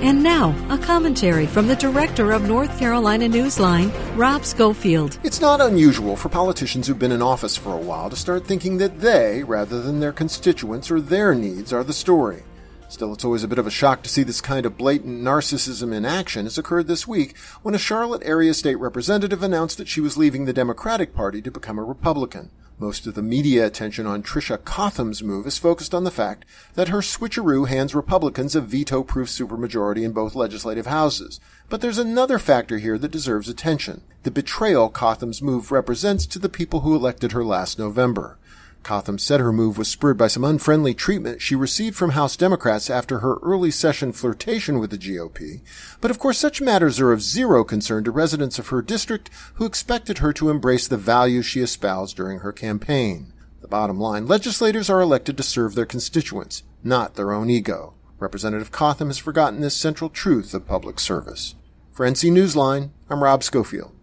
And now, a commentary from the director of North Carolina Newsline, Rob Schofield. It's not unusual for politicians who've been in office for a while to start thinking that they, rather than their constituents or their needs, are the story. Still, it's always a bit of a shock to see this kind of blatant narcissism in action as occurred this week when a Charlotte area state representative announced that she was leaving the Democratic Party to become a Republican. Most of the media attention on Tricia Cotham's move is focused on the fact that her switcheroo hands Republicans a veto-proof supermajority in both legislative houses. But there's another factor here that deserves attention. The betrayal Cotham's move represents to the people who elected her last November. Cotham said her move was spurred by some unfriendly treatment she received from House Democrats after her early session flirtation with the GOP. But of course, such matters are of zero concern to residents of her district who expected her to embrace the values she espoused during her campaign. The bottom line, legislators are elected to serve their constituents, not their own ego. Representative Cotham has forgotten this central truth of public service. For NC Newsline, I'm Rob Schofield.